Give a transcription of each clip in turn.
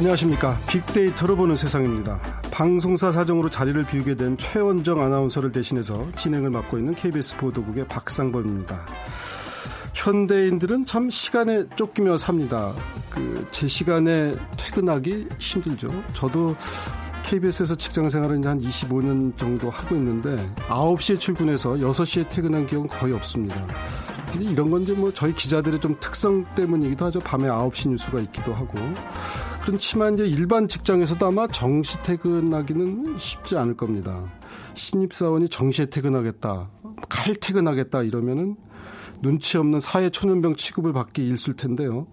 안녕하십니까. 빅데이터로 보는 세상입니다. 방송사 사정으로 자리를 비우게 된 최원정 아나운서를 대신해서 진행을 맡고 있는 KBS 보도국의 박상범입니다. 현대인들은 참 시간에 쫓기며 삽니다. 그 제 시간에 퇴근하기 힘들죠. 저도 KBS에서 직장 생활을 한 25년 정도 하고 있는데 9시에 출근해서 6시에 퇴근한 기억은 거의 없습니다. 근데 이런 건 이제 뭐 저희 기자들의 좀 특성 때문이기도 하죠. 밤에 9시 뉴스가 있기도 하고. 그렇지만 이제 일반 직장에서도 아마 정시 퇴근하기는 쉽지 않을 겁니다. 신입사원이 정시에 퇴근하겠다, 칼 퇴근하겠다 이러면은 눈치 없는 사회 초년병 취급을 받기 일쑤 텐데요.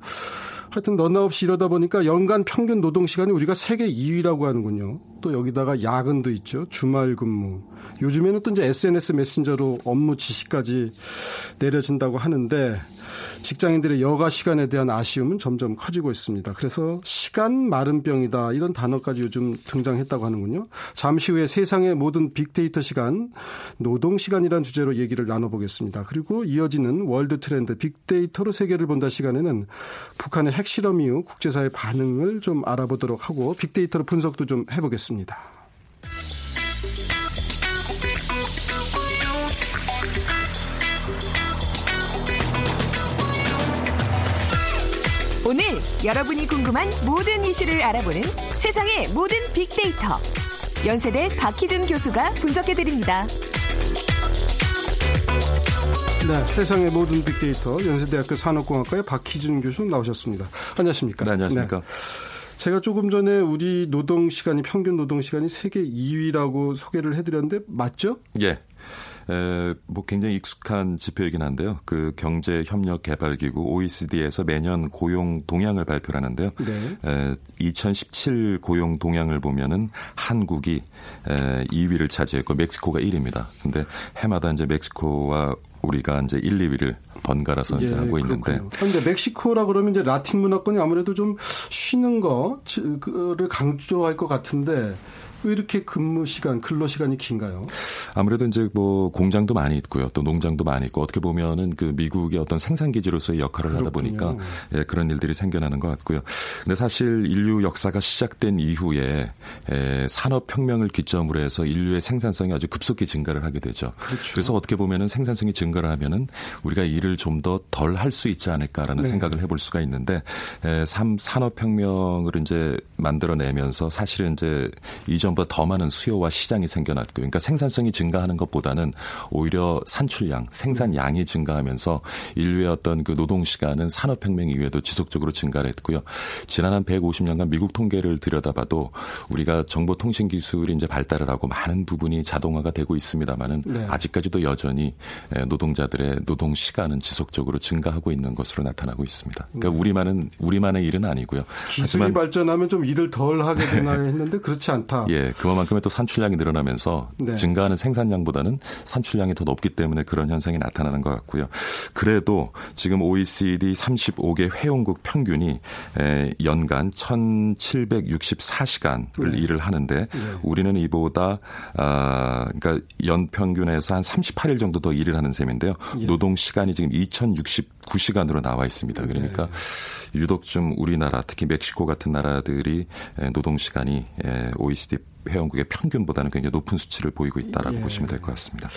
하여튼 너나 없이 이러다 보니까 연간 평균 노동 시간이 우리가 세계 2위라고 하는군요. 또 여기다가 야근도 있죠. 주말 근무. 요즘에는 또 이제 SNS 메신저로 업무 지시까지 내려진다고 하는데 직장인들의 여가 시간에 대한 아쉬움은 점점 커지고 있습니다. 그래서 시간 마른병이다 이런 단어까지 요즘 등장했다고 하는군요. 잠시 후에 세상의 모든 빅데이터 시간 노동 시간이란 주제로 얘기를 나눠보겠습니다. 그리고 이어지는 월드 트렌드 빅데이터로 세계를 본다 시간에는 북한의 핵실험 이후 국제사회 반응을 좀 알아보도록 하고 빅데이터로 분석도 좀 해보겠습니다. 오늘 여러분이 궁금한 모든 이슈를 알아보는 세상의 모든 빅데이터. 연세대 박희준 교수가 분석해드립니다. 네, 세상의 모든 빅데이터 연세대학교 산업공학과의 박희준 교수 나오셨습니다. 안녕하십니까? 네, 안녕하십니까? 네. 제가 조금 전에 우리 노동 시간이 평균 노동 시간이 세계 2위라고 소개를 해드렸는데 맞죠? 예. 에, 뭐 굉장히 익숙한 지표이긴 한데요. 그 경제 협력 개발 기구 OECD에서 매년 고용 동향을 발표하는데요. 네. 에, 2017 고용 동향을 보면은 한국이 에, 2위를 차지했고 멕시코가 1위입니다. 근데 해마다 이제 멕시코와 우리가 이제 1, 2위를 번갈아서 이제 예, 하고 있는데. 그런데 멕시코라 그러면 이제 라틴 문화권이 아무래도 좀 쉬는 거를 강조할 것 같은데 왜 이렇게 근무 시간, 근로 시간이 긴가요? 아무래도 이제 뭐 공장도 많이 있고요. 또 농장도 많이 있고 어떻게 보면은 그 미국의 어떤 생산 기지로서의 역할을 그렇군요. 하다 보니까 예, 그런 일들이 생겨나는 것 같고요. 근데 사실 인류 역사가 시작된 이후에 예, 산업 혁명을 기점으로 해서 인류의 생산성이 아주 급속히 증가를 하게 되죠. 그렇죠. 그래서 어떻게 보면은 생산성이 증가를 하면은 우리가 일을 좀 더 덜 할 수 있지 않을까라는 네. 생각을 해볼 수가 있는데 예, 산업 혁명을 이제 만들어내면서 사실은 이제 이전 이전보다 더 많은 수요와 시장이 생겨났고 그러니까 생산성이 증가하는 것보다는 오히려 산출량, 생산량이 증가하면서 인류의 어떤 그 노동 시간은 산업혁명 이후에도 지속적으로 증가를 했고요. 지난 한 150년간 미국 통계를 들여다봐도 우리가 정보통신 기술이 이제 발달을 하고 많은 부분이 자동화가 되고 있습니다만은 네. 아직까지도 여전히 노동자들의 노동 시간은 지속적으로 증가하고 있는 것으로 나타나고 있습니다. 그러니까 네. 우리만은 우리만의 일은 아니고요. 기술이 발전하면 좀 일을 덜 하게 되나 했는데 그렇지 않다. 예. 예, 그만큼의 또 산출량이 늘어나면서 네. 증가하는 생산량보다는 산출량이 더 높기 때문에 그런 현상이 나타나는 것 같고요. 그래도 지금 OECD 35개 회원국 평균이 연간 1,764시간을 네. 일을 하는데 네. 우리는 이보다 아 그러니까 연 평균에서 한 38일 정도 더 일을 하는 셈인데요. 예. 노동 시간이 지금 2,069시간으로 나와 있습니다. 그러니까 네. 유독 좀 우리나라 특히 멕시코 같은 나라들이 노동 시간이 OECD 회원국의 평균보다는 굉장히 높은 수치를 보이고 있다라고 예. 보시면 될 것 같습니다.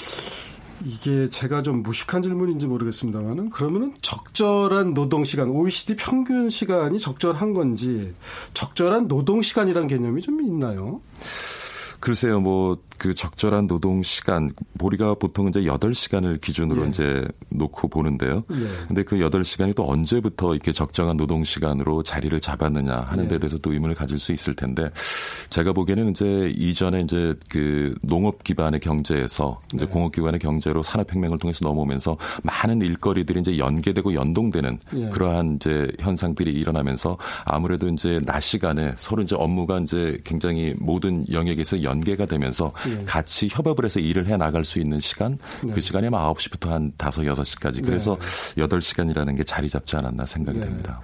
이게 제가 좀 무식한 질문인지 모르겠습니다만은 그러면은 적절한 노동 시간, OECD 평균 시간이 적절한 건지 적절한 노동 시간이란 개념이 좀 있나요? 글쎄요, 뭐, 그 적절한 노동 시간, 우리가 보통 이제 8시간을 기준으로 예. 이제 놓고 보는데요. 예. 근데 그 8시간이 또 언제부터 이렇게 적정한 노동 시간으로 자리를 잡았느냐 하는 데 예. 대해서 또 의문을 가질 수 있을 텐데 제가 보기에는 이제 이전에 이제 그 농업 기반의 경제에서 이제 네. 공업 기반의 경제로 산업 혁명을 통해서 넘어오면서 많은 일거리들이 이제 연계되고 연동되는 예. 그러한 이제 현상들이 일어나면서 아무래도 이제 낮 시간에 서로 이제 업무가 이제 굉장히 모든 영역에서 연계가 되면서 예. 같이 협업을 해서 일을 해 나갈 수 있는 시간 네. 그 시간이 아마 9시부터 한 5, 6시까지 그래서 네. 8시간이라는 게 자리 잡지 않았나 생각이 네. 됩니다.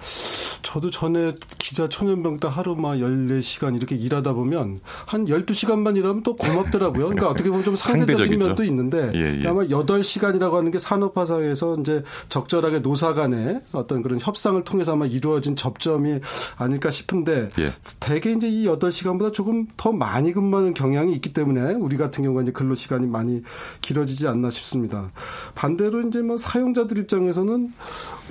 저도 전에 기자 초년병 때 하루 막 14시간 이렇게 일하다 보면 한 12시간만 일하면 또 고맙더라고요. 그러니까 어떻게 보면 좀 상대적인 면도 있는데 예, 예. 아마 8시간이라고 하는 게 산업화 사회에서 이제 적절하게 노사 간의 어떤 그런 협상을 통해서 아마 이루어진 접점이 아닐까 싶은데 예. 대개 이제 이 8시간보다 조금 더 많이 근무하는 경향이 있기 때문에 우리 같은 경우가 이제 근로 시간이 많이 길어지지 않나 싶습니다. 반대로 이제 뭐 사용자들 입장에서는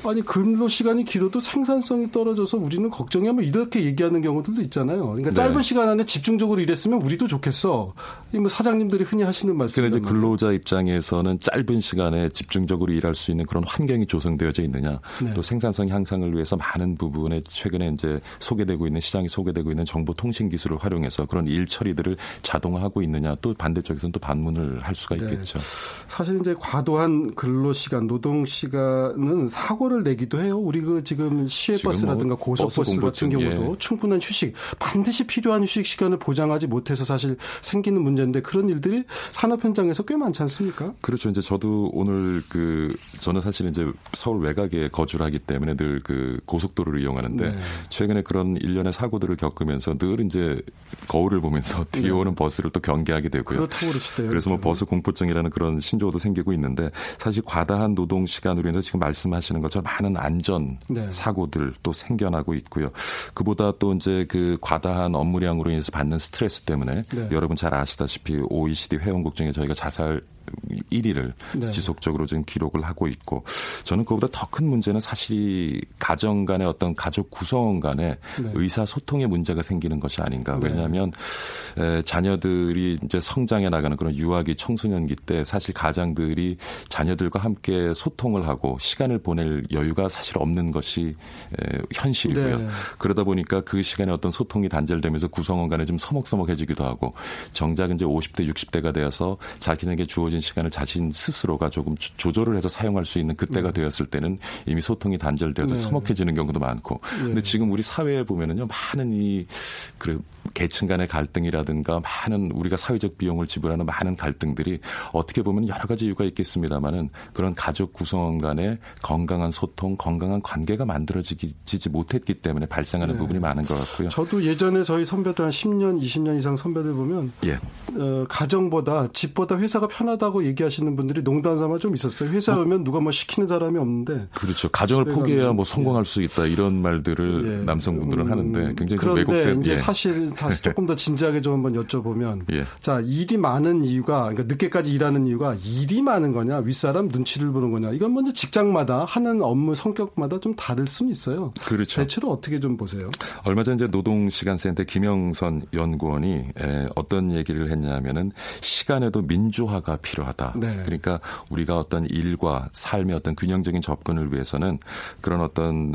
아니 근로 시간이 길어도 생산성이 떨어져서 우리는 걱정이 뭐 이렇게 얘기하는 경우들도 있잖아요. 그러니까 네. 짧은 시간 안에 집중적으로 일했으면 우리도 좋겠어. 이 뭐 사장님들이 흔히 하시는 말씀이 그래서 근로자 입장에서는 짧은 시간에 집중적으로 일할 수 있는 그런 환경이 조성되어져 있느냐. 네. 또 생산성 향상을 위해서 많은 부분에 최근에 이제 소개되고 있는 시장이 소개되고 있는 정보통신 기술을 활용해서 그런 일 처리들을 자동화하고 있느냐. 또 반대쪽에서는 또 반문을 할 수가 네. 있겠죠. 사실 이제 과도한 근로 시간, 노동 시간은 사고를 내기도 해요. 우리 그 지금 시외버스라든가 뭐 고속버스 같은 경우도 예. 충분한 휴식, 반드시 필요한 휴식 시간을 보장하지 못해서 사실 생기는 문제인데 그런 일들이 산업 현장에서 꽤 많지 않습니까? 그렇죠. 이제 저도 오늘 그 저는 사실 이제 서울 외곽에 거주를 하기 때문에 늘 그 고속도로를 이용하는데 네. 최근에 그런 일련의 사고들을 겪으면서 늘 이제 거울을 보면서 뒤에 네. 오는 버스를 또 경계 하게 되고요. 그렇다고 그러시대요. 그래서 뭐 버스 공포증이라는 그런 신조어도 생기고 있는데 사실 과다한 노동 시간으로 인해서 지금 말씀하시는 것처럼 많은 안전 네. 사고들 또 생겨나고 있고요. 그보다 또 이제 그 과다한 업무량으로 인해서 받는 스트레스 때문에 네. 여러분 잘 아시다시피 OECD 회원국 중에 저희가 자살 1위를 네. 지속적으로 지금 기록을 하고 있고 저는 그보다 더 큰 문제는 사실 가정 간의 어떤 가족 구성원 간의 네. 의사 소통의 문제가 생기는 것이 아닌가. 네. 왜냐하면 에, 자녀들이 이제 성장해 나가는 그런 유아기 청소년기 때 사실 가장들이 자녀들과 함께 소통을 하고 시간을 보낼 여유가 사실 없는 것이 에, 현실이고요. 네. 그러다 보니까 그 시간에 어떤 소통이 단절되면서 구성원 간에 좀 서먹서먹해지기도 하고 정작 이제 50대 60대가 되어서 자기에게 주어진 주어진 시간을 자신 스스로가 조금 조절을 해서 사용할 수 있는 그때가 네. 되었을 때는 이미 소통이 단절되어서 네. 서먹해지는 경우도 많고. 네. 근데 지금 우리 사회에 보면은요 많은 이 그래 계층 간의 갈등이라든가 많은 우리가 사회적 비용을 지불하는 많은 갈등들이 어떻게 보면 여러 가지 이유가 있겠습니다만은 그런 가족 구성원 간의 건강한 소통, 건강한 관계가 만들어지지 못했기 때문에 발생하는 네. 부분이 많은 것 같고요. 저도 예전에 저희 선배들 한 10년, 20년 이상 선배들 보면 예. 어, 가정보다 집보다 회사가 편하다 고 얘기하시는 분들이 농담 삼아 좀 있었어요. 회사 어. 오면 누가 뭐 시키는 사람이 없는데. 그렇죠. 가정을 포기해야 뭐 성공할 예. 수 있다 이런 말들을 예. 남성분들은 음, 하는데 굉장히 그런데 이제 예. 사실 다시 조금 더 진지하게 좀 한번 여쭤보면 예. 자 일이 많은 이유가 그러니까 늦게까지 일하는 이유가 일이 많은 거냐 윗사람 눈치를 보는 거냐 이건 먼저 직장마다 하는 업무 성격마다 좀 다를 수는 있어요. 그렇죠. 대체로 어떻게 좀 보세요? 얼마 전 이제 노동시간센터 김영선 연구원이 어떤 얘기를 했냐면은 시간에도 민주화가 필요 하다. 네. 그러니까 우리가 어떤 일과 삶의 어떤 균형적인 접근을 위해서는 그런 어떤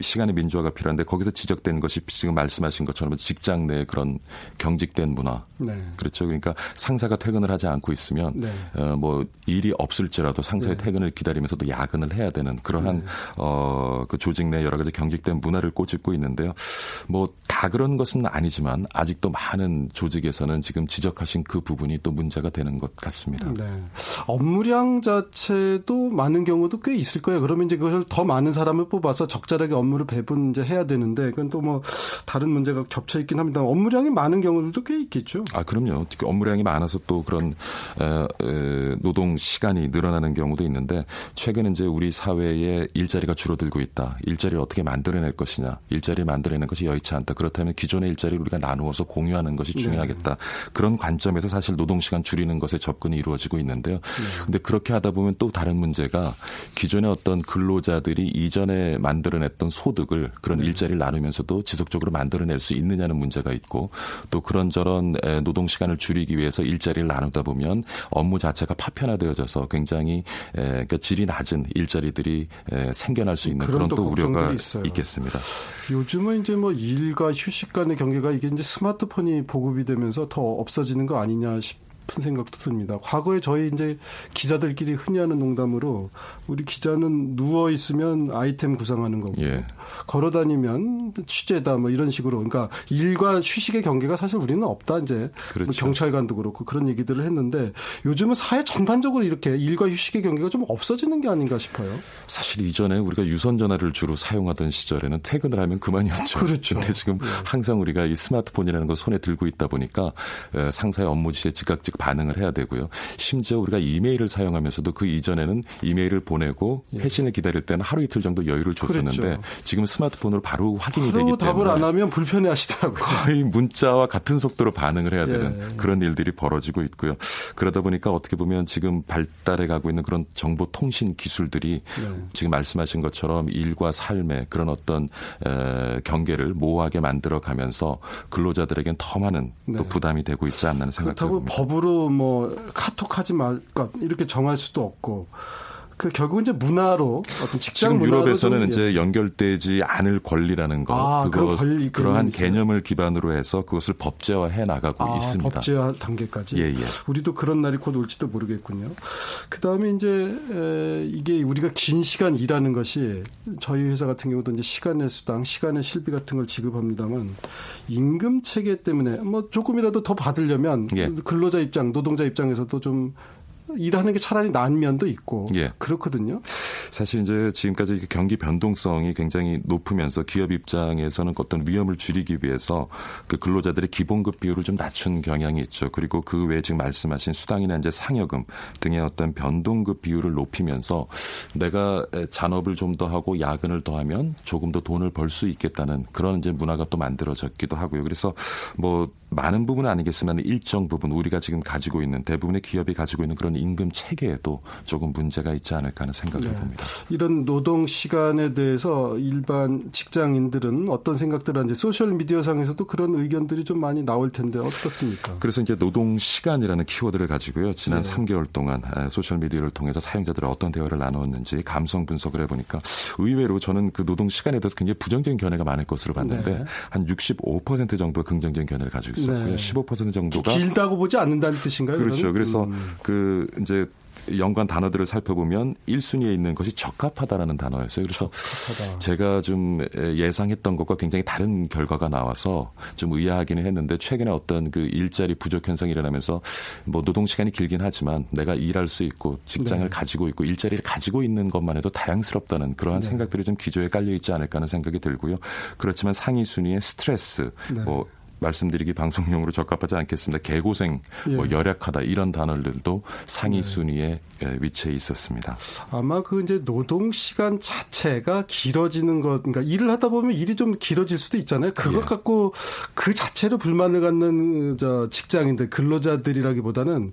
시간의 민주화가 필요한데 거기서 지적된 것이 지금 말씀하신 것처럼 직장 내 그런 경직된 문화. 네. 그렇죠. 그러니까 상사가 퇴근을 하지 않고 있으면 네. 어, 뭐 일이 없을지라도 상사의 네. 퇴근을 기다리면서도 야근을 해야 되는 그러한 네. 어, 그 조직 내 여러 가지 경직된 문화를 꼬집고 있는데요. 뭐 다 그런 것은 아니지만 아직도 많은 조직에서는 지금 지적하신 그 부분이 또 문제가 되는 것 같습니다. 네. 업무량 자체도 많은 경우도 꽤 있을 거예요. 그러면 이제 그것을 더 많은 사람을 뽑아서 적절하게 업무를 배분 이제 해야 되는데 그건 또 뭐 다른 문제가 겹쳐 있긴 합니다. 업무량이 많은 경우들도 꽤 있겠죠. 아 그럼요. 특히 업무량이 많아서 또 그런 에, 에, 노동 시간이 늘어나는 경우도 있는데 최근 이제 우리 사회에 일자리가 줄어들고 있다. 일자리를 어떻게 만들어낼 것이냐. 일자리를 만들어내는 것이 여의치 않다. 그렇다면 기존의 일자리를 우리가 나누어서 공유하는 것이 네. 중요하겠다. 네. 그런 관점에서 사실 노동 시간 줄이는 것에 접근이 이루어 지고 있는데요. 네. 근데 그렇게 하다 보면 또 다른 문제가 기존의 어떤 근로자들이 이전에 만들어냈던 소득을 그런 네. 일자리를 나누면서도 지속적으로 만들어낼 수 있느냐는 문제가 있고 또 그런저런 노동 시간을 줄이기 위해서 일자리를 나누다 보면 업무 자체가 파편화되어져서 굉장히 그러니까 질이 낮은 일자리들이 생겨날 수 있는 그런, 그런 또 우려가 있어요. 있겠습니다. 요즘은 이제 뭐 일과 휴식 간의 경계가 이게 이제 스마트폰이 보급이 되면서 더 없어지는 거 아니냐 싶. 생각도 듭니다. 과거에 저희 이제 기자들끼리 흔히 하는 농담으로 우리 기자는 누워 있으면 아이템 구상하는 거고 예. 걸어 다니면 취재다 뭐 이런 식으로 그러니까 일과 휴식의 경계가 사실 우리는 없다 이제 뭐 그렇죠. 뭐 경찰관도 그렇고 그런 얘기들을 했는데 요즘은 사회 전반적으로 이렇게 일과 휴식의 경계가 좀 없어지는 게 아닌가 싶어요. 사실 이전에 우리가 유선 전화를 주로 사용하던 시절에는 퇴근을 하면 그만이었죠. 그렇죠. 근데 지금 네. 항상 우리가 이 스마트폰이라는 걸 손에 들고 있다 보니까 상사의 업무 지시에 즉각 즉 반응을 해야 되고요. 심지어 우리가 이메일을 사용하면서도 그 이전에는 이메일을 보내고 예. 회신을 기다릴 때는 하루 이틀 정도 여유를 줬었는데 그렇죠. 지금 스마트폰으로 바로 확인이 되기 때문에 답을 안 하면 불편해 하시더라고요. 거의 문자와 같은 속도로 반응을 해야 되는 예. 그런 일들이 벌어지고 있고요. 그러다 보니까 어떻게 보면 지금 발달해 가고 있는 그런 정보 통신 기술들이 예. 지금 말씀하신 것처럼 일과 삶의 그런 어떤 에, 경계를 모호하게 만들어 가면서 근로자들에겐 더 많은 네. 또 부담이 되고 있지 않나 생각이 듭니다. 법으로 뭐 카톡하지 말까 이렇게 정할 수도 없고 그 결국 이제 문화로 어떤 직장 지금 유럽에서는 이제 예. 연결되지 않을 권리라는 것 아, 그거 권리, 그러한 개념을 기반으로 해서 그것을 법제화해 나가고 아, 있습니다. 법제화 단계까지. 예, 예. 우리도 그런 날이 곧 올지도 모르겠군요. 그 다음에 이제 에, 이게 우리가 긴 시간 일하는 것이 저희 회사 같은 경우도 이제 시간의 수당, 시간의 실비 같은 걸 지급합니다만 임금 체계 때문에 뭐 조금이라도 더 받으려면 예. 근로자 입장, 노동자 입장에서도 좀 일하는 게 차라리 나은 면도 있고 예. 그렇거든요. 사실 이제 지금까지 경기 변동성이 굉장히 높으면서 기업 입장에서는 어떤 위험을 줄이기 위해서 그 근로자들의 기본급 비율을 좀 낮춘 경향이 있죠. 그리고 그 외에 지금 말씀하신 수당이나 이제 상여금 등의 어떤 변동급 비율을 높이면서 내가 잔업을 좀 더 하고 야근을 더 하면 조금 더 돈을 벌 수 있겠다는 그런 이제 문화가 또 만들어졌기도 하고요. 그래서 뭐 많은 부분은 아니겠지만 일정 부분 우리가 지금 가지고 있는 대부분의 기업이 가지고 있는 그런 임금 체계에도 조금 문제가 있지 않을까 하는 생각을 네. 봅니다. 이런 노동 시간에 대해서 일반 직장인들은 어떤 생각들 하는지 소셜 미디어 상에서도 그런 의견들이 좀 많이 나올 텐데 어떻습니까? 그래서 이제 노동 시간이라는 키워드를 가지고요. 지난 네. 3개월 동안 소셜 미디어를 통해서 사용자들이 어떤 대화를 나누었는지 감성 분석을 해 보니까 의외로 저는 그 노동 시간에 대해서 굉장히 부정적인 견해가 많을 것으로 봤는데 네. 한65% 정도 긍정적인 견해를 가지고 있 었고요. 네. 15% 정도가 길다고 보지 않는다는 뜻인가요? 그렇죠. 그러면? 그래서 음. 그 이제 연관 단어들을 살펴보면 1순위에 있는 것이 적합하다라는 단어였어요. 그래서 적합하다. 제가 좀 예상했던 것과 굉장히 다른 결과가 나와서 좀 의아하기는 했는데 최근에 어떤 그 일자리 부족 현상이 일어나면서 뭐 노동 시간이 길긴 하지만 내가 일할 수 있고 직장을 네. 가지고 있고 일자리를 가지고 있는 것만 해도 다양스럽다는 그러한 네. 생각들이 좀 기조에 깔려 있지 않을까 하는 생각이 들고요. 그렇지만 상위 순위의 스트레스 네. 뭐 말씀드리기 방송용으로 적합하지 않겠습니다. 개고생, 뭐 예. 뭐 열약하다 이런 단어들도 상위 네. 순위에 예, 위치해 있었습니다. 아마 그 이제 노동 시간 자체가 길어지는 것, 그러니까 일을 하다 보면 일이 좀 길어질 수도 있잖아요. 그것 예. 갖고 그 자체로 불만을 갖는 저 직장인들, 근로자들이라기보다는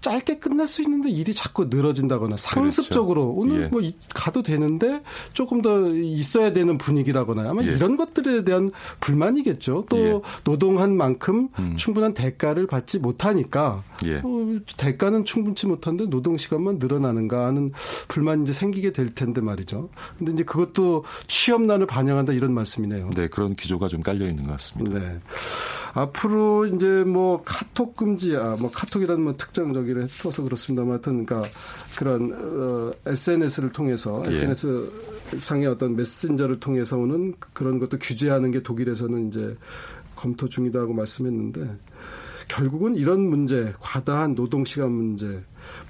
짧게 끝날 수 있는데 일이 자꾸 늘어진다거나 상습적으로 그렇죠. 오늘 예. 뭐 가도 되는데 조금 더 있어야 되는 분위기라거나 아마 예. 이런 것들에 대한 불만이겠죠. 또 예. 노동 한 만큼 음. 충분한 대가를 받지 못하니까 어, 대가는 충분치 못한데 노동 시간만 늘어나는가 하는 불만이 이제 생기게 될 텐데 말이죠. 근데 이제 그것도 취업난을 반영한다 이런 말씀이네요. 네, 그런 기조가 좀 깔려 있는 것 같습니다. 네. 앞으로 이제 뭐 카톡 금지야, 뭐 카톡이라는 뭐 특정 저기를 해서 그렇습니다만 하여튼 그러니까 그런 어, SNS를 통해서 예. SNS 상의 어떤 메신저를 통해서 오는 그런 것도 규제하는 게 독일에서는 이제 검토 중이다고 말씀했는데 결국은 이런 문제, 과다한 노동 시간 문제,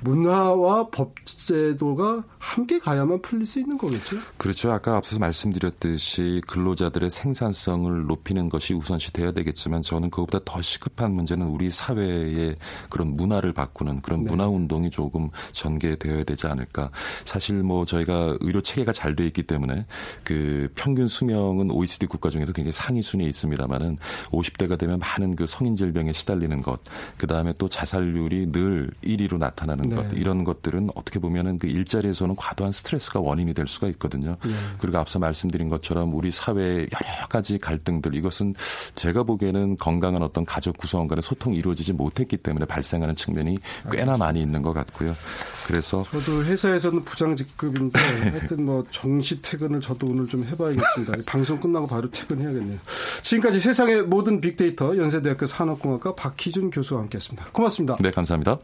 문화와 법제도가 함께 가야만 풀릴 수 있는 거겠죠. 그렇죠. 아까 앞서서 말씀드렸듯이 근로자들의 생산성을 높이는 것이 우선시 돼야 되겠지만 저는 그것보다 더 시급한 문제는 우리 사회의 그런 문화를 바꾸는 그런 네. 문화 운동이 조금 전개되어야 되지 않을까. 사실 뭐 저희가 의료 체계가 잘 돼 있기 때문에 그 평균 수명은 OECD 국가 중에서 굉장히 상위 순위에 있습니다만은 50대가 되면 많은 그 성인 질병에 시달리는 것, 그 다음에 또 자살률이 늘 1위로 나타나 나타나는 네. 것 이런 것들은 어떻게 보면은 그 일자리에서는 과도한 스트레스가 원인이 될 수가 있거든요. 네. 그리고 앞서 말씀드린 것처럼 우리 사회의 여러 가지 갈등들 이것은 제가 보기에는 건강한 어떤 가족 구성원 간의 소통이 이루어지지 못했기 때문에 발생하는 측면이 꽤나 알겠습니다. 많이 있는 것 같고요. 그래서 저도 회사에서는 부장 직급인데 하여튼 뭐 정시 퇴근을 저도 오늘 좀 해봐야겠습니다. 방송 끝나고 바로 퇴근해야겠네요. 지금까지 세상의 모든 빅데이터 연세대학교 산업공학과 박희준 교수와 함께했습니다. 고맙습니다. 네, 감사합니다.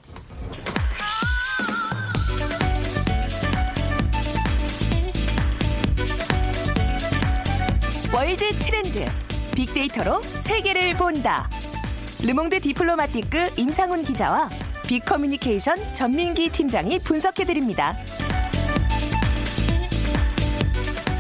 월드 트렌드. 빅데이터로 세계를 본다. 르몽드 디플로마티크 임상훈 기자와 빅커뮤니케이션 전민기 팀장이 분석해드립니다.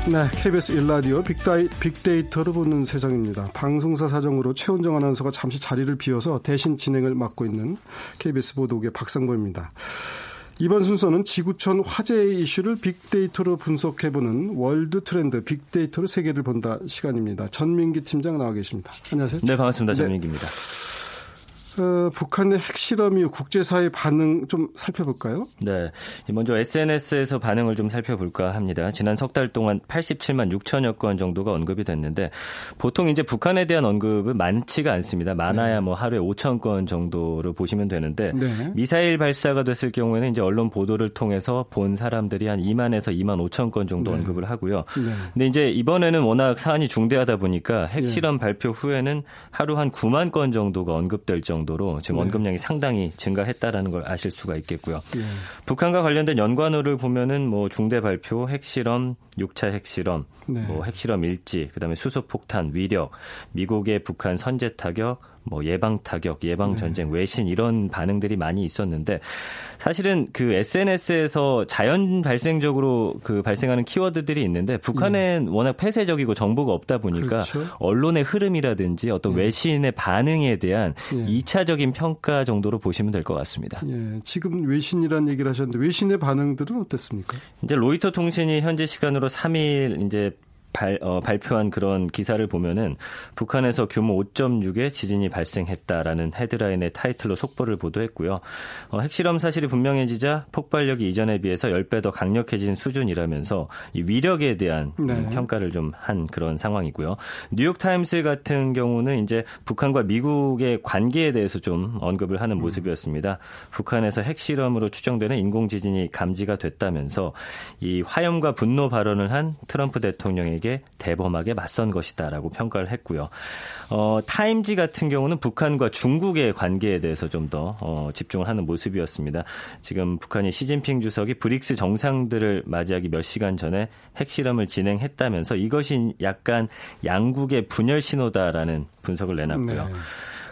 네, KBS 일라디오 빅다이, 빅데이터로 보는 세상입니다. 방송사 사정으로 최원정 아나운서가 잠시 자리를 비워서 대신 진행을 맡고 있는 KBS 보도국의 박상보입니다. 이번 순서는 지구촌 화제의 이슈를 빅데이터로 분석해보는 월드 트렌드 빅데이터로 세계를 본다 시간입니다. 전민기 팀장 나와 계십니다. 안녕하세요. 네, 반갑습니다. 전민기입니다. 네. 어, 북한의 핵실험 이후 국제사회 반응 좀 살펴볼까요? 네. 먼저 SNS에서 반응을 좀 살펴볼까 합니다. 지난 석 달 동안 87만 6천여 건 정도가 언급이 됐는데 보통 이제 북한에 대한 언급은 많지가 않습니다. 많아야 네. 뭐 하루에 5천 건 정도로 보시면 되는데 네. 미사일 발사가 됐을 경우에는 이제 언론 보도를 통해서 본 사람들이 한 2만에서 2만 5천 건 정도 네. 언급을 하고요. 네. 근데 이제 이번에는 워낙 사안이 중대하다 보니까 핵실험 네. 발표 후에는 하루 한 9만 건 정도가 언급될 정도 정도로 지금 네. 언급량이 상당히 증가했다라는 걸 아실 수가 있겠고요. 네. 북한과 관련된 연관어를 보면은 뭐 중대 발표, 핵실험, 6차 핵실험, 네. 뭐 핵실험 일지, 그다음에 수소폭탄, 위력, 미국의 북한 선제 타격, 뭐 예방 타격, 예방 전쟁, 네. 외신 이런 반응들이 많이 있었는데 사실은 그 SNS에서 자연 발생적으로 그 발생하는 키워드들이 있는데 북한은 네. 워낙 폐쇄적이고 정보가 없다 보니까 그렇죠. 언론의 흐름이라든지 어떤 네. 외신의 반응에 대한 네. 2차적인 평가 정도로 보시면 될 것 같습니다. 예, 지금 외신이라는 얘기를 하셨는데 외신의 반응들은 어땠습니까? 이제 로이터 통신이 현재 시간으로 3일 이제 발, 어, 발표한 그런 기사를 보면은 북한에서 규모 5.6의 지진이 발생했다라는 헤드라인의 타이틀로 속보를 보도했고요. 어, 핵실험 사실이 분명해지자 폭발력이 이전에 비해서 10배 더 강력해진 수준이라면서 이 위력에 대한 네. 평가를 좀 한 그런 상황이고요. 뉴욕 타임스 같은 경우는 이제 북한과 미국의 관계에 대해서 좀 언급을 하는 음. 모습이었습니다. 북한에서 핵실험으로 추정되는 인공 지진이 감지가 됐다면서 이 화염과 분노 발언을 한 트럼프 대통령에게 중국에 대범하게 맞선 것이다라고 평가를 했고요. 어, 타임지 같은 경우는 북한과 중국의 관계에 대해서 좀더 어, 집중을 하는 모습이었습니다. 지금 북한이 시진핑 주석이 브릭스 정상들을 맞이하기 몇 시간 전에 핵실험을 진행했다면서 이것이 약간 양국의 분열 신호다라는 분석을 내놨고요. 네.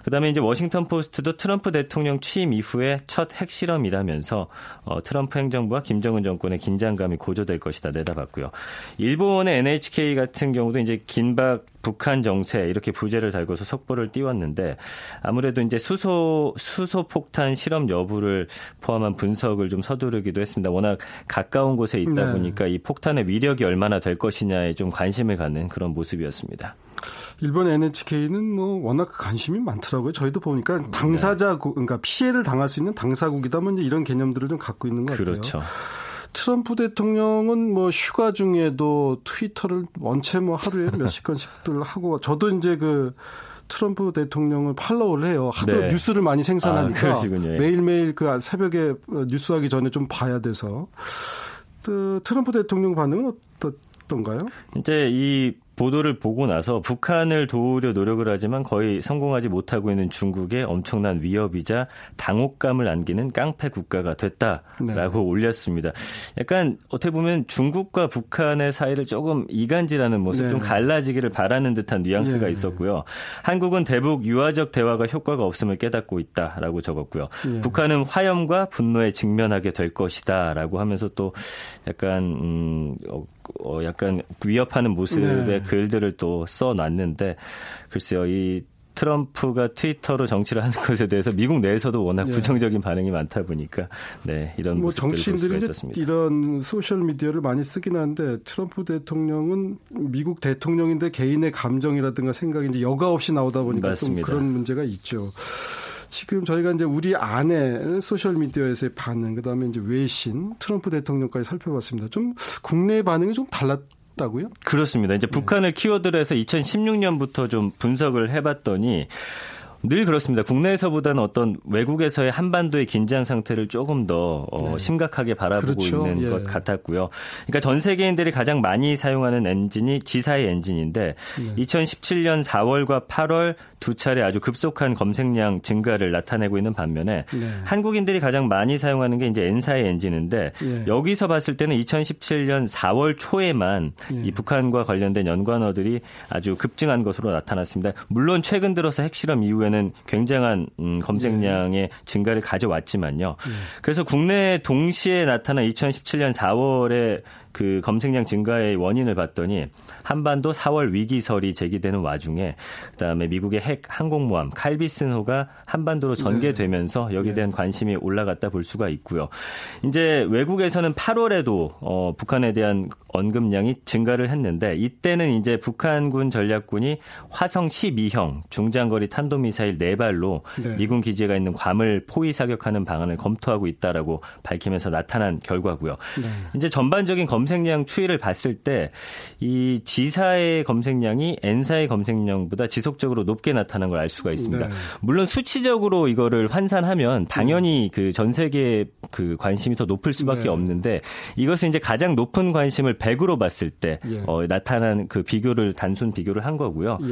그다음에 이제 워싱턴 포스트도 트럼프 대통령 취임 이후에 첫 핵실험이라면서 어, 트럼프 행정부와 김정은 정권의 긴장감이 고조될 것이다 내다봤고요. 일본의 NHK 같은 경우도 이제 긴박 북한 정세 이렇게 부제를 달고서 속보를 띄웠는데 아무래도 이제 수소 수소 폭탄 실험 여부를 포함한 분석을 좀 서두르기도 했습니다. 워낙 가까운 곳에 있다 네. 보니까 이 폭탄의 위력이 얼마나 될 것이냐에 좀 관심을 갖는 그런 모습이었습니다. 일본 NHK는 뭐 워낙 관심이 많더라고요. 저희도 보니까 네. 당사자국, 그러니까 피해를 당할 수 있는 당사국이다 뭐 이런 개념들을 좀 갖고 있는 것 같아요. 그렇죠. 트럼프 대통령은 뭐 휴가 중에도 트위터를 원체 뭐 하루에 몇십 건씩들 하고 저도 이제 그 트럼프 대통령을 팔로우를 해요. 하도 네. 뉴스를 많이 생산하니까 아, 매일매일 그 새벽에 뉴스하기 전에 좀 봐야 돼서 그 트럼프 대통령 반응은 어떻던가요? 이제 이 보도를 보고 나서 북한을 도우려 노력을 하지만 거의 성공하지 못하고 있는 중국의 엄청난 위협이자 당혹감을 안기는 깡패 국가가 됐다라고 네. 올렸습니다. 약간 어떻게 보면 중국과 북한의 사이를 조금 이간질하는 모습, 네. 좀 갈라지기를 바라는 듯한 뉘앙스가 네. 있었고요. 한국은 대북 유화적 대화가 효과가 없음을 깨닫고 있다라고 적었고요. 네. 북한은 화염과 분노에 직면하게 될 것이다라고 하면서 또 약간 음, 어, 어, 약간 위협하는 모습의 네. 글들을 또 써놨는데 글쎄요 이 트럼프가 트위터로 정치를 하는 것에 대해서 미국 내에서도 워낙 네. 부정적인 반응이 많다 보니까 네 이런 뭐 정치인들이 이런 소셜 미디어를 많이 쓰긴 하는데 트럼프 대통령은 미국 대통령인데 개인의 감정이라든가 생각이 이제 여과 없이 나오다 보니까 맞습니다. 좀 그런 문제가 있죠. 지금 저희가 이제 우리 안에 소셜 미디어에서의 반응, 그다음에 이제 외신, 트럼프 대통령까지 살펴봤습니다. 좀 국내 반응이 좀 달랐. 다고요? 그렇습니다. 이제 네. 북한을 키워드로 해서 2016년부터 좀 분석을 해봤더니 늘 그렇습니다. 국내에서보다는 어떤 외국에서의 한반도의 긴장 상태를 조금 더 어, 네. 심각하게 바라보고 그렇죠. 있는 예. 것 같았고요. 그러니까 전 세계인들이 가장 많이 사용하는 엔진이 G사의 엔진인데 네. 2017년 4월과 8월 두 차례 아주 급속한 검색량 증가를 나타내고 있는 반면에 네. 한국인들이 가장 많이 사용하는 게 이제 N사의 엔진인데 예. 여기서 봤을 때는 2017년 4월 초에만 예. 이 북한과 관련된 연관어들이 아주 급증한 것으로 나타났습니다. 물론 최근 들어서 핵실험 이후에는 굉장한 음, 검색량의 예. 증가를 가져왔지만요. 예. 그래서 국내에 동시에 나타난 2017년 4월에 그 검색량 증가의 원인을 봤더니 한반도 4월 위기설이 제기되는 와중에 그다음에 미국의 핵 항공모함 칼비슨호가 한반도로 전개되면서 네. 여기에 대한 관심이 올라갔다 볼 수가 있고요. 이제 외국에서는 8월에도 어, 북한에 대한 언급량이 증가를 했는데 이때는 이제 북한군 전략군이 화성 12형 중장거리 탄도미사일 4발로 네. 미군 기지가 있는 괌을 포위 사격하는 방안을 검토하고 있다라고 밝히면서 나타난 결과고요. 네. 이제 전반적인 검 검색량 추이를 봤을 때 이 지사의 검색량이 N사의 검색량보다 지속적으로 높게 나타난 걸 알 수가 있습니다. 네. 물론 수치적으로 이거를 환산하면 당연히 그 전 세계 그 관심이 더 높을 수밖에 네. 없는데 이것은 이제 가장 높은 관심을 100으로 봤을 때 예. 어, 나타난 그 비교를 단순 비교를 한 거고요. 예.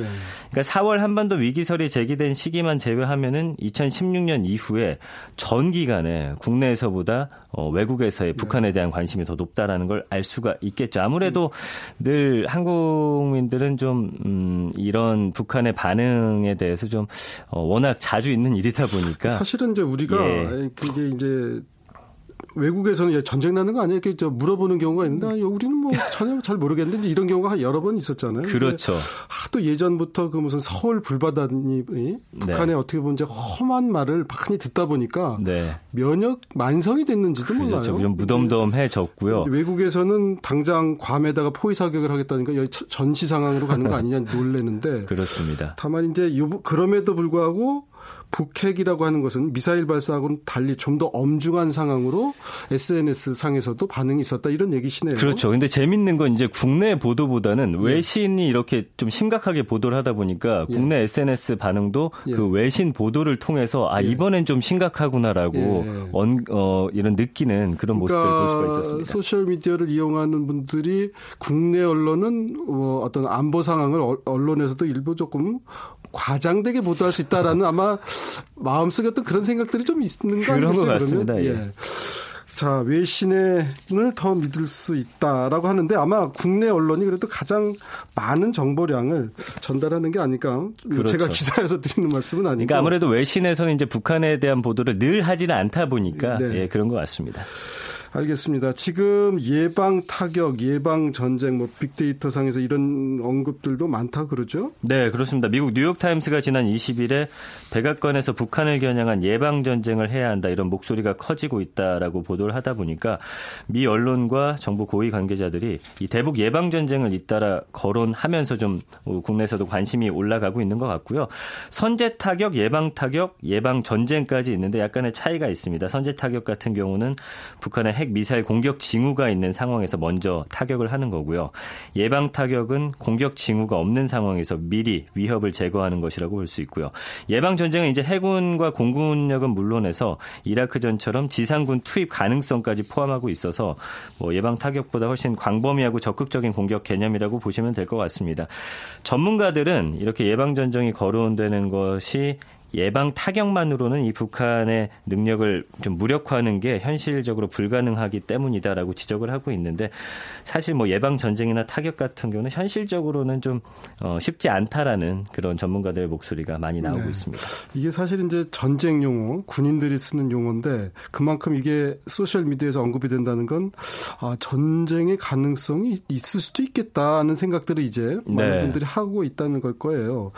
그러니까 4월 한반도 위기설이 제기된 시기만 제외하면은 2016년 이후에 전 기간에 국내에서보다 어, 외국에서의 네. 북한에 대한 관심이 더 높다라는 걸알 수가 있겠죠. 아무래도 음. 늘 한국민들은 좀 음, 이런 북한의 반응에 대해서 좀 어, 워낙 자주 있는 일이다 보니까 사실은 이제 우리가 예. 그게 이제 외국에서는 전쟁 나는 거 아니야? 이렇게 저 물어보는 경우가 있는데 아, 우리는 뭐 전혀 잘 모르겠는데 이런 경우가 여러 번 있었잖아요. 그렇죠. 하도 예전부터 그 무슨 서울 불바다니 북한에 네. 어떻게 보면 이제 험한 말을 많이 듣다 보니까 네. 면역 만성이 됐는지도 그렇죠. 몰라요. 좀 무덤덤해졌고요. 외국에서는 당장 괌에다가 포위 사격을 하겠다니까 여기 전시 상황으로 가는 거 아니냐 놀래는데 그렇습니다. 다만 이제 그럼에도 불구하고 북핵이라고 하는 것은 미사일 발사하고는 달리 좀 더 엄중한 상황으로 SNS 상에서도 반응이 있었다 이런 얘기시네요. 그렇죠. 근데 재밌는 건 이제 국내 보도보다는 예. 외신이 이렇게 좀 심각하게 보도를 하다 보니까 예. 국내 SNS 반응도 예. 그 외신 보도를 통해서 아 예. 이번엔 좀 심각하구나라고 예. 언, 어, 이런 느끼는 그런 모습들을 볼 수가 그러니까 있었습니다. 소셜 미디어를 이용하는 분들이 국내 언론은 어, 어떤 안보 상황을 언론에서도 일부 조금 과장되게 보도할 수 있다라는 아마 마음속에 어떤 그런 생각들이 좀 있는 거 아니겠어요? 그런 것 같습니다. 예. 예. 자, 외신을 더 믿을 수 있다라고 하는데 아마 국내 언론이 그래도 가장 많은 정보량을 전달하는 게 아닐까. 그렇죠. 제가 기자여서 드리는 말씀은 아니고. 그러니까 아무래도 외신에서는 이제 북한에 대한 보도를 늘 하지는 않다 보니까 네. 예, 그런 것 같습니다. 알겠습니다. 지금 예방 타격, 예방 전쟁, 뭐 빅데이터 상에서 이런 언급들도 많다 그러죠? 네, 그렇습니다. 미국 뉴욕 타임스가 지난 20일에 백악관에서 북한을 겨냥한 예방 전쟁을 해야 한다 이런 목소리가 커지고 있다라고 보도를 하다 보니까 미 언론과 정부 고위 관계자들이 이 대북 예방 전쟁을 잇따라 거론하면서 좀 국내에서도 관심이 올라가고 있는 것 같고요. 선제 타격, 예방 타격, 예방 전쟁까지 있는데 약간의 차이가 있습니다. 선제 타격 같은 경우는 북한의 핵 미사일 공격 징후가 있는 상황에서 먼저 타격을 하는 거고요. 예방 타격은 공격 징후가 없는 상황에서 미리 위협을 제거하는 것이라고 볼 수 있고요. 예방 전쟁은 이제 해군과 공군력은 물론해서 이라크 전처럼 지상군 투입 가능성까지 포함하고 있어서 뭐 예방 타격보다 훨씬 광범위하고 적극적인 공격 개념이라고 보시면 될 것 같습니다. 전문가들은 이렇게 예방 전쟁이 거론되는 것이 예방 타격만으로는 이 북한의 능력을 좀 무력화하는 게 현실적으로 불가능하기 때문이다라고 지적을 하고 있는데 사실 뭐 예방 전쟁이나 타격 같은 경우는 현실적으로는 좀 어, 쉽지 않다라는 그런 전문가들의 목소리가 많이 나오고 네. 있습니다. 이게 사실 이제 전쟁 용어, 군인들이 쓰는 용어인데 그만큼 이게 소셜 미디어에서 언급이 된다는 건 아, 전쟁의 가능성이 있을 수도 있겠다는 생각들을 이제 많은 네. 분들이 하고 있다는 걸 거예요.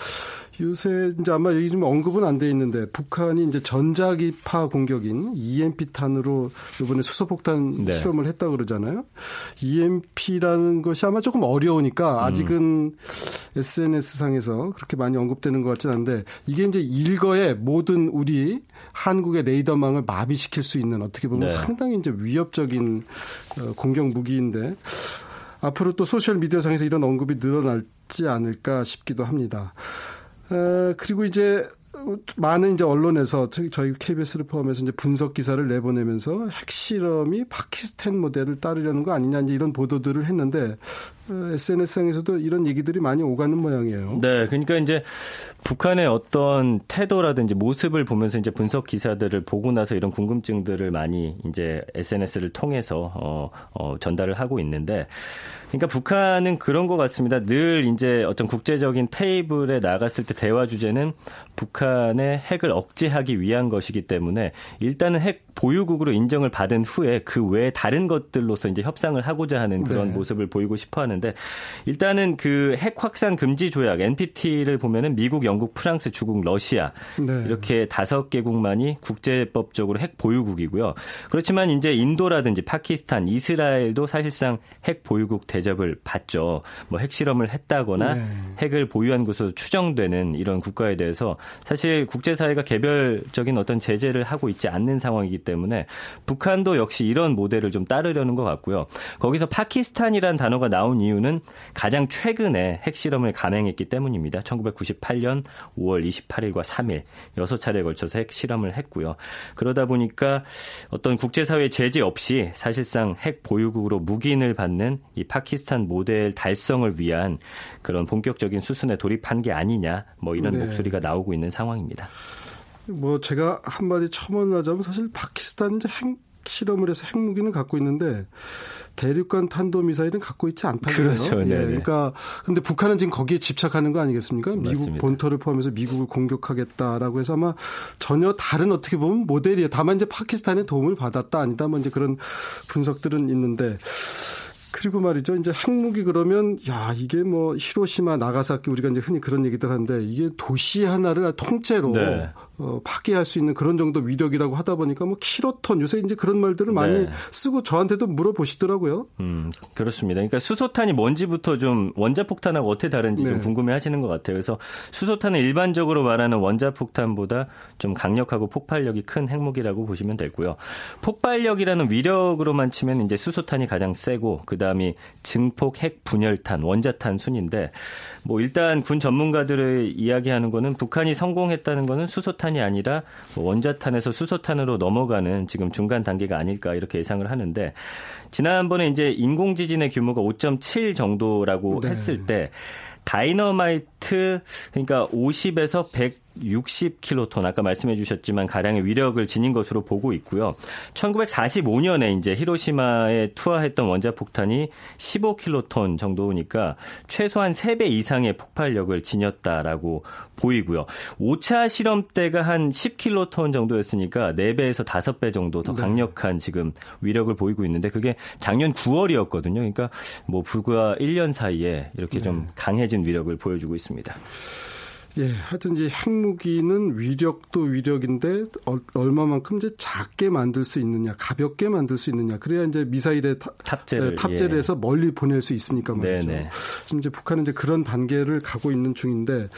요새 이제 아마 여기 좀 언급은 안 돼 있는데 북한이 이제 전자기파 공격인 EMP탄으로 이번에 수소폭탄 네. 실험을 했다 그러잖아요. EMP라는 것이 아마 조금 어려우니까 음. 아직은 음. SNS 상에서 그렇게 많이 언급되는 것 같지는 않은데 이게 이제 일거에 모든 우리 한국의 레이더망을 마비시킬 수 있는 어떻게 보면 네. 상당히 이제 위협적인 어, 공격 무기인데 앞으로 또 소셜 미디어 상에서 이런 언급이 늘어날지 않을까 싶기도 합니다. 어, 그리고 이제 많은 이제 언론에서 저희 KBS를 포함해서 이제 분석 기사를 내보내면서 핵실험이 파키스탄 모델을 따르려는 거 아니냐 이제 이런 보도들을 했는데 SNS상에서도 이런 얘기들이 많이 오가는 모양이에요. 네, 그러니까 이제 북한의 어떤 태도라든지 모습을 보면서 이제 분석 기사들을 보고 나서 이런 궁금증들을 많이 이제 SNS를 통해서 어, 어, 전달을 하고 있는데 그러니까 북한은 그런 것 같습니다. 늘 이제 어떤 국제적인 테이블에 나갔을 때 대화 주제는 북한의 핵을 억제하기 위한 것이기 때문에 일단은 핵 보유국으로 인정을 받은 후에 그 외에 다른 것들로서 이제 협상을 하고자 하는 그런 네. 모습을 보이고 싶어 하는데 일단은 그 핵 확산 금지 조약 NPT를 보면은 미국, 영국, 프랑스, 중국, 러시아 네. 이렇게 다섯 개국만이 국제법적으로 핵 보유국이고요. 그렇지만 이제 인도라든지 파키스탄, 이스라엘도 사실상 핵 보유국 대 접을 받죠. 뭐 핵실험을 했다거나 네. 핵을 보유한 것으로 추정되는 이런 국가에 대해서 사실 국제사회가 개별적인 어떤 제재를 하고 있지 않는 상황이기 때문에 북한도 역시 이런 모델을 좀 따르려는 것 같고요. 거기서 파키스탄이란 단어가 나온 이유는 가장 최근에 핵실험을 감행했기 때문입니다. 1998년 5월 28일과 3일 6차례에 걸쳐서 핵실험을 했고요. 그러다 보니까 어떤 국제사회 제재 없이 사실상 핵 보유국으로 묵인을 받는 이 파키스탄 모델 달성을 위한 그런 본격적인 수순에 돌입한 게 아니냐 뭐 이런 네. 목소리가 나오고 있는 상황입니다. 뭐 제가 한마디 첨언하자면 사실 파키스탄 이제 핵 실험을 해서 핵무기는 갖고 있는데 대륙간 탄도 미사일은 갖고 있지 않다고요. 그렇죠. 예, 그러니까 근데 북한은 지금 거기에 집착하는 거 아니겠습니까? 미국 맞습니다. 본토를 포함해서 미국을 공격하겠다라고 해서 아마 전혀 다른 어떻게 보면 모델이에요. 다만 이제 파키스탄의 도움을 받았다 아니다 뭐 이제 그런 분석들은 있는데 그리고 말이죠. 이제 핵무기 그러면 야 이게 뭐 히로시마 나가사키 우리가 이제 흔히 그런 얘기들 하는데 이게 도시 하나를 통째로 네. 어, 파괴할 수 있는 그런 정도 위력이라고 하다 보니까 뭐 키로톤 요새 이제 그런 말들을 많이 네. 쓰고 저한테도 물어보시더라고요. 음 그렇습니다. 그러니까 수소탄이 뭔지부터 좀 원자폭탄하고 어떻게 다른지 네. 좀 궁금해하시는 것 같아요. 그래서 수소탄은 일반적으로 말하는 원자폭탄보다 좀 강력하고 폭발력이 큰 핵무기라고 보시면 되고요. 폭발력이라는 위력으로만 치면 이제 수소탄이 가장 세고 그 그다음이 증폭 핵 분열탄, 원자탄 순인데 뭐 일단 군 전문가들의 이야기하는 거는 북한이 성공했다는 거는 수소탄이 아니라 뭐 원자탄에서 수소탄으로 넘어가는 지금 중간 단계가 아닐까 이렇게 예상을 하는데 지난번에 이제 인공지진의 규모가 5.7 정도라고 네. 했을 때 다이너마이트 그러니까 50에서 100 60킬로톤 아까 말씀해 주셨지만 가량의 위력을 지닌 것으로 보고 있고요. 1945년에 이제 히로시마에 투하했던 원자폭탄이 15킬로톤 정도니까 최소한 3배 이상의 폭발력을 지녔다라고 보이고요. 5차 실험 때가 한 10킬로톤 정도였으니까 4배에서 5배 정도 더 네. 강력한 지금 위력을 보이고 있는데 그게 작년 9월이었거든요. 그러니까 뭐 불과 1년 사이에 이렇게 좀 네. 강해진 위력을 보여주고 있습니다. 예, 하여튼 이제 핵무기는 위력도 위력인데 얼마만큼 이제 작게 만들 수 있느냐, 가볍게 만들 수 있느냐. 그래야 이제 미사일에 타, 탑재를, 예, 탑재를 예. 해서 멀리 보낼 수 있으니까 말이죠. 네네. 지금 이제 북한은 이제 그런 단계를 가고 있는 중인데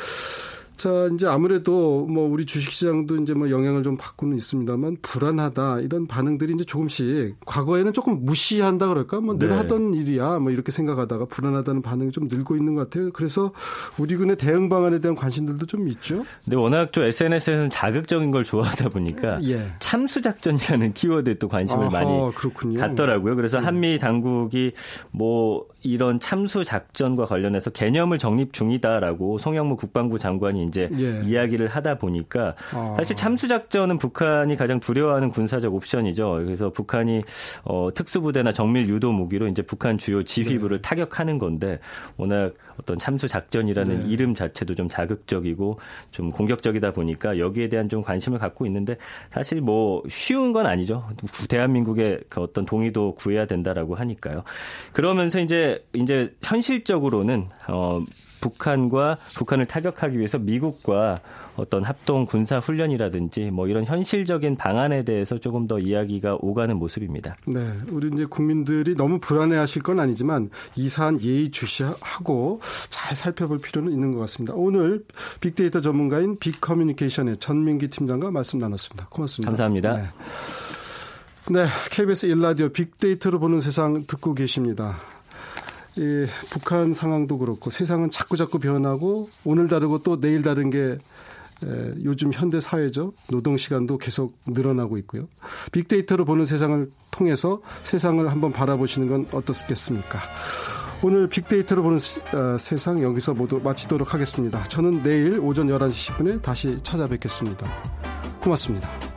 자, 이제 아무래도 뭐 우리 주식시장도 이제 뭐 영향을 좀 받고는 있습니다만 불안하다 이런 반응들이 이제 조금씩 과거에는 조금 무시한다 그럴까 뭐늘 네. 하던 일이야 뭐 이렇게 생각하다가 불안하다는 반응이 좀 늘고 있는 것 같아요. 그래서 우리 군의 대응 방안에 대한 관심들도 좀 있죠. 근데 워낙 좀 SNS에서는 자극적인 걸 좋아하다 보니까 예. 참수 작전이라는 키워드에 또 관심을 아하, 많이 그렇군요. 갖더라고요. 그래서 음. 한미 당국이 뭐 이런 참수 작전과 관련해서 개념을 정립 중이다라고 송영무 국방부 장관이 이제 예. 이야기를 하다 보니까 아. 사실 참수 작전은 북한이 가장 두려워하는 군사적 옵션이죠. 그래서 북한이 어, 특수부대나 정밀 유도 무기로 이제 북한 주요 지휘부를 네. 타격하는 건데 워낙 어떤 참수 작전이라는 네. 이름 자체도 좀 자극적이고 좀 공격적이다 보니까 여기에 대한 좀 관심을 갖고 있는데 사실 뭐 쉬운 건 아니죠. 대한민국의 그 어떤 동의도 구해야 된다라고 하니까요. 그러면서 이제 이제 현실적으로는 어 북한과 북한을 타격하기 위해서 미국과 어떤 합동 군사 훈련이라든지 뭐 이런 현실적인 방안에 대해서 조금 더 이야기가 오가는 모습입니다. 네, 우리 이제 국민들이 너무 불안해하실 건 아니지만 이 사안 예의 주시하고 잘 살펴볼 필요는 있는 것 같습니다. 오늘 빅데이터 전문가인 빅커뮤니케이션의 전민기 팀장과 말씀 나눴습니다. 고맙습니다. 감사합니다. 네. 네, KBS 일라디오 빅데이터로 보는 세상 듣고 계십니다. 이 북한 상황도 그렇고 세상은 자꾸 자꾸 변하고 오늘 다르고 또 내일 다른 게 요즘 현대 사회죠. 노동 시간도 계속 늘어나고 있고요. 빅데이터로 보는 세상을 통해서 세상을 한번 바라보시는 건 어떻겠습니까? 오늘 빅데이터로 보는 어, 세상 여기서 모두 마치도록 하겠습니다. 저는 내일 오전 11시 10분에 다시 찾아뵙겠습니다. 고맙습니다.